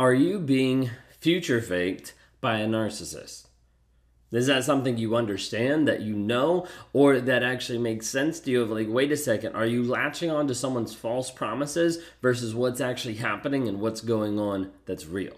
Are you being future faked by a narcissist? Is that something you understand, that you know, or that actually makes sense to you? Of like, wait a second, are you latching on to someone's false promises versus what's actually happening and what's going on that's real?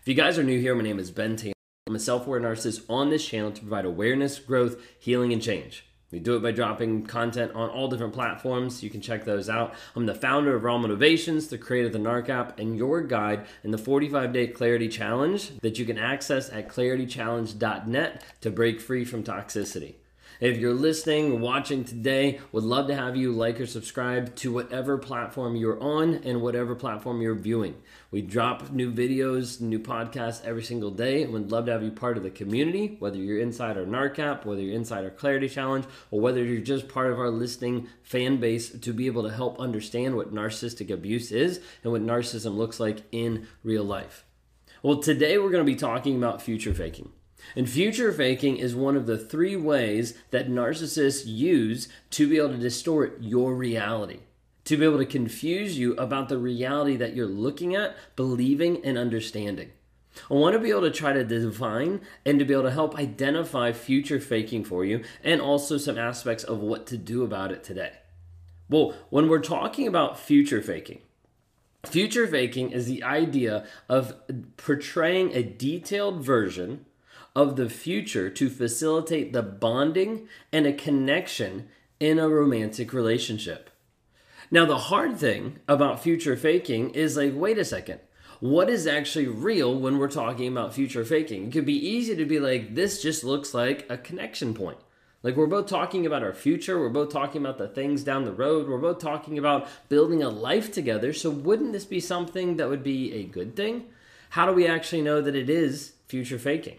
If you guys are new here, my name is Ben Taylor. I'm a self aware narcissist on this channel to provide awareness, growth, healing, and change. We do it by dropping content on all different platforms. You can check those out. I'm the founder of Raw Motivations, the creator of the NARC app, and your guide in the 45 day clarity challenge that you can access at claritychallenge.net to break free from toxicity. If you're listening, watching today, would love to have you like or subscribe to whatever platform you're on and whatever platform you're viewing. We drop new videos, new podcasts every single day, and would love to have you part of the community, whether you're inside our NARC app, whether you're inside our Clarity Challenge, or whether you're just part of our listening fan base to be able to help understand what narcissistic abuse is and what narcissism looks like in real life. Well, today we're going to be talking about future faking. And future faking is one of the three ways that narcissists use to be able to distort your reality, to be able to confuse you about the reality that you're looking at, believing, and understanding. I want to be able to try to define and to be able to help identify future faking for you and also some aspects of what to do about it today. Well, when we're talking about future faking, future faking is the idea of portraying a detailed version of the future to facilitate the bonding and a connection in a romantic relationship. Now, the hard thing about future faking is like, wait a second, what is actually real when we're talking about future faking? It could be easy to be like, this just looks like a connection point. Like, we're both talking about our future, we're both talking about the things down the road, we're both talking about building a life together. So, wouldn't this be something that would be a good thing? How do we actually know that it is future faking?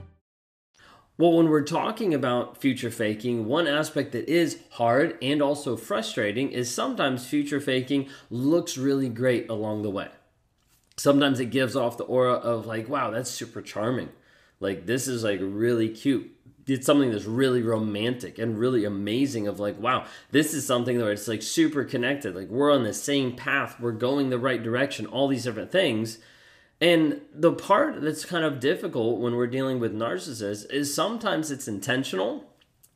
Well, when we're talking about future faking, one aspect that is hard and also frustrating is sometimes future faking looks really great along the way. Sometimes it gives off the aura of like, wow, that's super charming. Like, this is like really cute. It's something that's really romantic and really amazing of like, wow, this is something where it's like super connected. Like, we're on the same path, we're going the right direction, all these different things and the part that's kind of difficult when we're dealing with narcissists is sometimes it's intentional,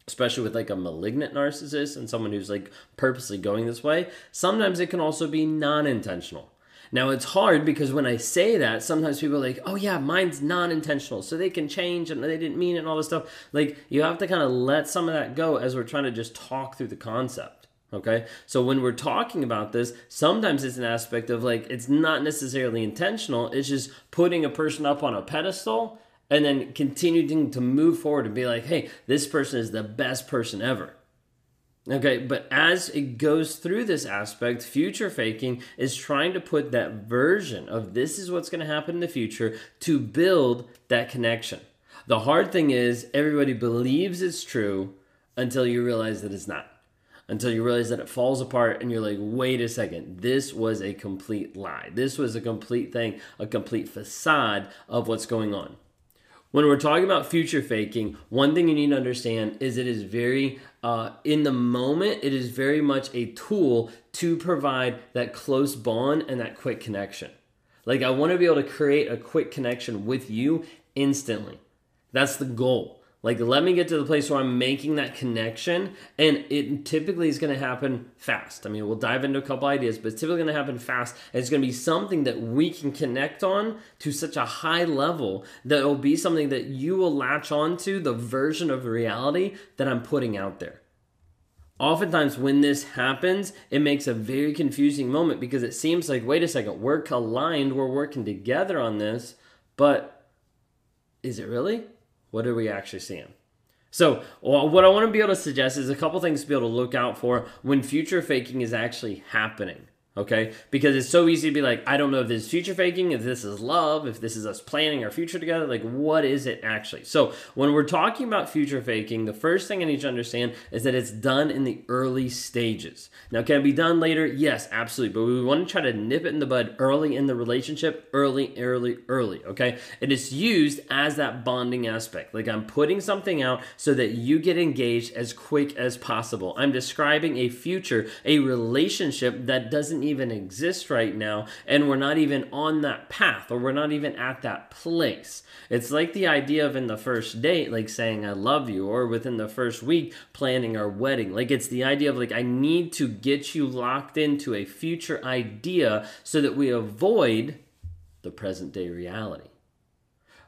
especially with like a malignant narcissist and someone who's like purposely going this way. Sometimes it can also be non intentional. Now it's hard because when I say that, sometimes people are like, oh yeah, mine's non intentional. So they can change and they didn't mean it and all this stuff. Like you have to kind of let some of that go as we're trying to just talk through the concept. Okay. So when we're talking about this, sometimes it's an aspect of like, it's not necessarily intentional. It's just putting a person up on a pedestal and then continuing to move forward and be like, hey, this person is the best person ever. Okay, but as it goes through this aspect, future faking is trying to put that version of this is what's going to happen in the future to build that connection. The hard thing is, everybody believes it's true until you realize that it's not until you realize that it falls apart and you're like, wait a second, this was a complete lie. This was a complete thing, a complete facade of what's going on. When we're talking about future faking, one thing you need to understand is it is very, uh, in the moment, it is very much a tool to provide that close bond and that quick connection. Like, I want to be able to create a quick connection with you instantly. That's the goal. Like, let me get to the place where I'm making that connection, and it typically is going to happen fast. I mean, we'll dive into a couple ideas, but it's typically going to happen fast. And it's going to be something that we can connect on to such a high level that it'll be something that you will latch onto the version of reality that I'm putting out there. Oftentimes, when this happens, it makes a very confusing moment because it seems like, wait a second, we're aligned, we're working together on this, but is it really? What are we actually seeing? So, what I want to be able to suggest is a couple things to be able to look out for when future faking is actually happening. Okay? Because it's so easy to be like, I don't know if this is future faking, if this is love, if this is us planning our future together. Like, what is it actually? So, when we're talking about future faking, the first thing I need to understand is that it's done in the early stages. Now, can it be done later? Yes, absolutely. But we want to try to nip it in the bud early in the relationship, early, early, early, okay? And It is used as that bonding aspect. Like, I'm putting something out so that you get engaged as quick as possible. I'm describing a future, a relationship that doesn't even exist right now, and we're not even on that path or we're not even at that place. It's like the idea of in the first date, like saying, I love you, or within the first week, planning our wedding. Like it's the idea of like, I need to get you locked into a future idea so that we avoid the present day reality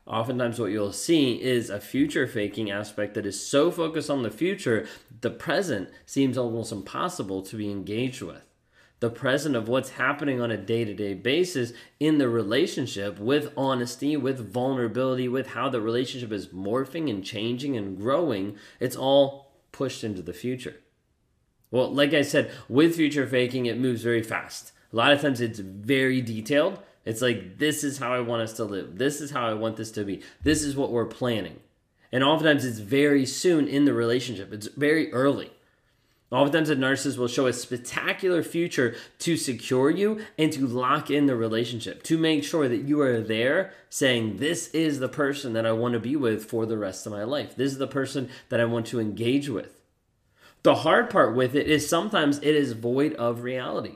oftentimes what you'll see is a future faking aspect that is so focused on the future, the present seems almost impossible to be engaged with the present of what's happening on a day to day basis in the relationship with honesty, with vulnerability, with how the relationship is morphing and changing and growing. It's all pushed into the future. Well, like I said, with future faking, it moves very fast. A lot of times it's very detailed. It's like, this is how I want us to live. This is how I want this to be. This is what we're planning. And oftentimes it's very soon in the relationship, it's very early. Oftentimes, a narcissist will show a spectacular future to secure you and to lock in the relationship, to make sure that you are there saying, This is the person that I want to be with for the rest of my life. This is the person that I want to engage with. The hard part with it is sometimes it is void of reality.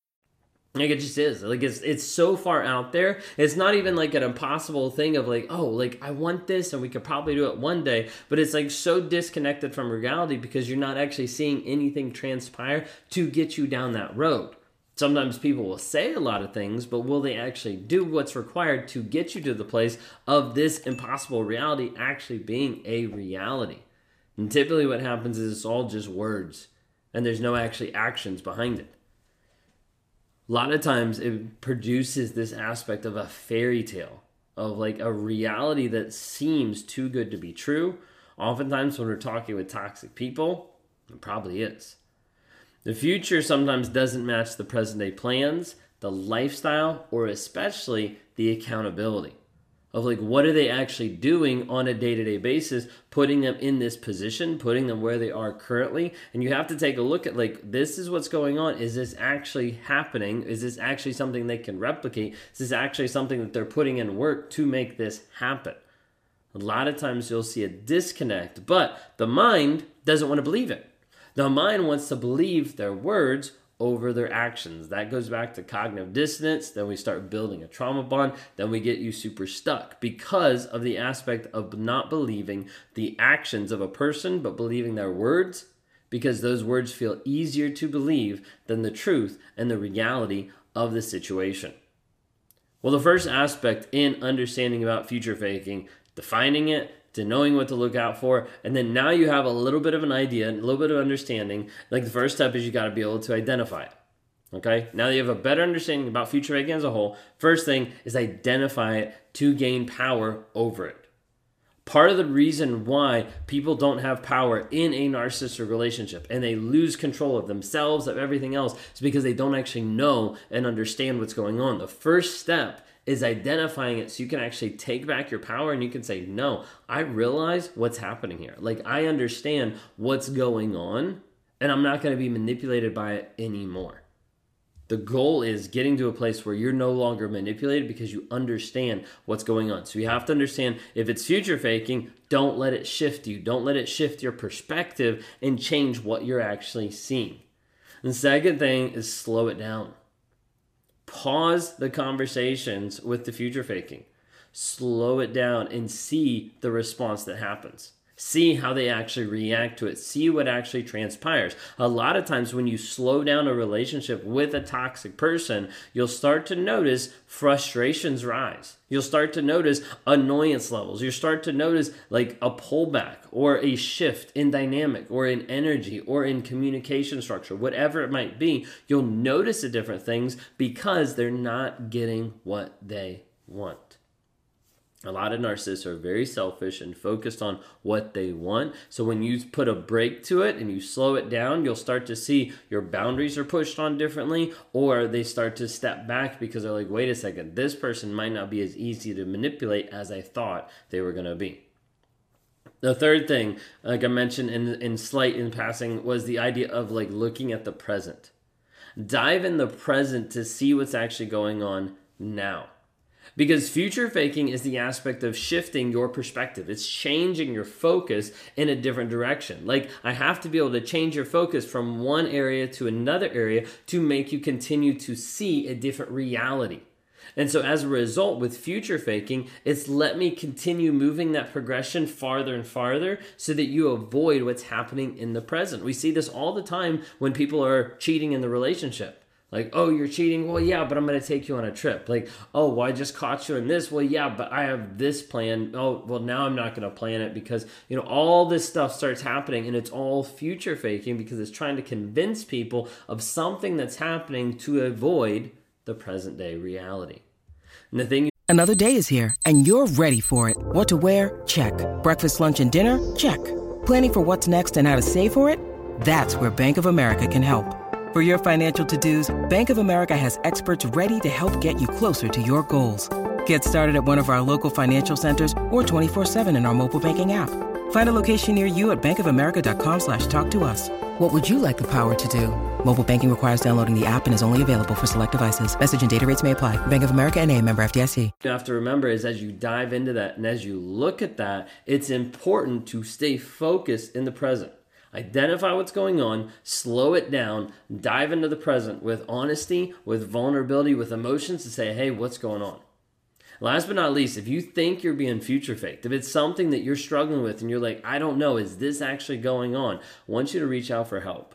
Like it just is. Like it's it's so far out there. It's not even like an impossible thing of like, oh, like I want this and we could probably do it one day, but it's like so disconnected from reality because you're not actually seeing anything transpire to get you down that road. Sometimes people will say a lot of things, but will they actually do what's required to get you to the place of this impossible reality actually being a reality? And typically what happens is it's all just words and there's no actually actions behind it a lot of times it produces this aspect of a fairy tale of like a reality that seems too good to be true. Oftentimes, when we're talking with toxic people, it probably is. The future sometimes doesn't match the present day plans, the lifestyle, or especially the accountability of like what are they actually doing on a day-to-day basis putting them in this position putting them where they are currently? And you have to take a look at like this is what's going on. Is this actually happening? Is this actually something they can replicate? Is this actually something that they're putting in work to make this happen? A lot of times you'll see a disconnect but the mind doesn't want to believe it. The mind wants to believe their words over their actions. That goes back to cognitive dissonance. Then we start building a trauma bond. Then we get you super stuck because of the aspect of not believing the actions of a person, but believing their words, because those words feel easier to believe than the truth and the reality of the situation. Well, the first aspect in understanding about future faking, defining it, to knowing what to look out for. And then now you have a little bit of an idea, a little bit of understanding. Like the first step is you got to be able to identify it. Okay, now that you have a better understanding about future faking as a whole, first thing is identify it to gain power over it. Part of the reason why people don't have power in a narcissistic relationship and they lose control of themselves, of everything else, is because they don't actually know and understand what's going on. The first step is identifying it so you can actually take back your power and you can say, No, I realize what's happening here. Like, I understand what's going on and I'm not going to be manipulated by it anymore. The goal is getting to a place where you're no longer manipulated because you understand what's going on. So you have to understand if it's future faking, don't let it shift you. Don't let it shift your perspective and change what you're actually seeing. The second thing is slow it down pause the conversations with the future faking. Slow it down and see the response that happens See how they actually react to it. See what actually transpires. A lot of times, when you slow down a relationship with a toxic person, you'll start to notice frustrations rise. You'll start to notice annoyance levels. You'll start to notice like a pullback or a shift in dynamic or in energy or in communication structure, whatever it might be. You'll notice the different things because they're not getting what they want. A lot of narcissists are very selfish and focused on what they want. So when you put a break to it and you slow it down, you'll start to see your boundaries are pushed on differently, or they start to step back because they're like, wait a second, this person might not be as easy to manipulate as I thought they were going to be. The third thing, like I mentioned in, in slight in passing, was the idea of like looking at the present. Dive in the present to see what's actually going on now. Because future faking is the aspect of shifting your perspective. It's changing your focus in a different direction. Like, I have to be able to change your focus from one area to another area to make you continue to see a different reality. And so, as a result, with future faking, it's let me continue moving that progression farther and farther so that you avoid what's happening in the present. We see this all the time when people are cheating in the relationship. Like, oh, you're cheating? Well, yeah, but I'm going to take you on a trip. Like, oh, well, I just caught you in this. Well, yeah, but I have this plan. Oh, well, now I'm not going to plan it because, you know, all this stuff starts happening and it's all future faking because it's trying to convince people of something that's happening to avoid the present day reality. And the thing Another day is here and you're ready for it. What to wear? Check. Breakfast, lunch, and dinner? Check. Planning for what's next and how to save for it? That's where Bank of America can help. For your financial to-dos, Bank of America has experts ready to help get you closer to your goals. Get started at one of our local financial centers or 24-7 in our mobile banking app. Find a location near you at bankofamerica.com slash talk to us. What would you like the power to do? Mobile banking requires downloading the app and is only available for select devices. Message and data rates may apply. Bank of America and a member FDIC. You have to remember is as you dive into that and as you look at that, it's important to stay focused in the present. Identify what's going on, slow it down, dive into the present with honesty, with vulnerability, with emotions to say, hey, what's going on? Last but not least, if you think you're being future faked, if it's something that you're struggling with and you're like, I don't know, is this actually going on? I want you to reach out for help.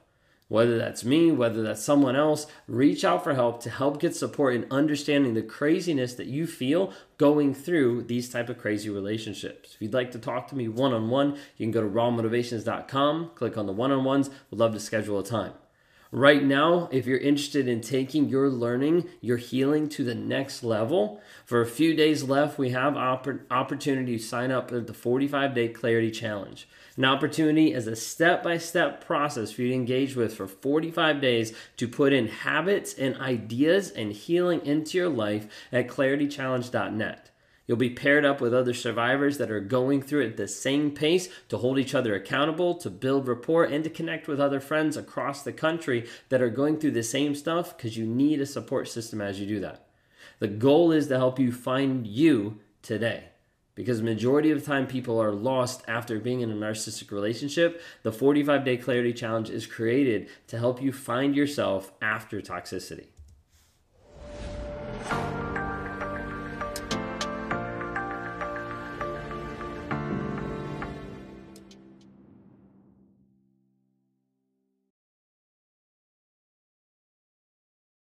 Whether that's me, whether that's someone else, reach out for help to help get support in understanding the craziness that you feel going through these type of crazy relationships. If you'd like to talk to me one-on-one, you can go to rawmotivations.com, click on the one-on-ones. We'd love to schedule a time. Right now, if you're interested in taking your learning, your healing to the next level, for a few days left, we have opp- opportunity to sign up for the 45 day clarity challenge. An opportunity is a step by step process for you to engage with for 45 days to put in habits and ideas and healing into your life at claritychallenge.net. You'll be paired up with other survivors that are going through it at the same pace to hold each other accountable, to build rapport, and to connect with other friends across the country that are going through the same stuff because you need a support system as you do that. The goal is to help you find you today. Because majority of the time people are lost after being in a narcissistic relationship, the 45 day clarity challenge is created to help you find yourself after toxicity.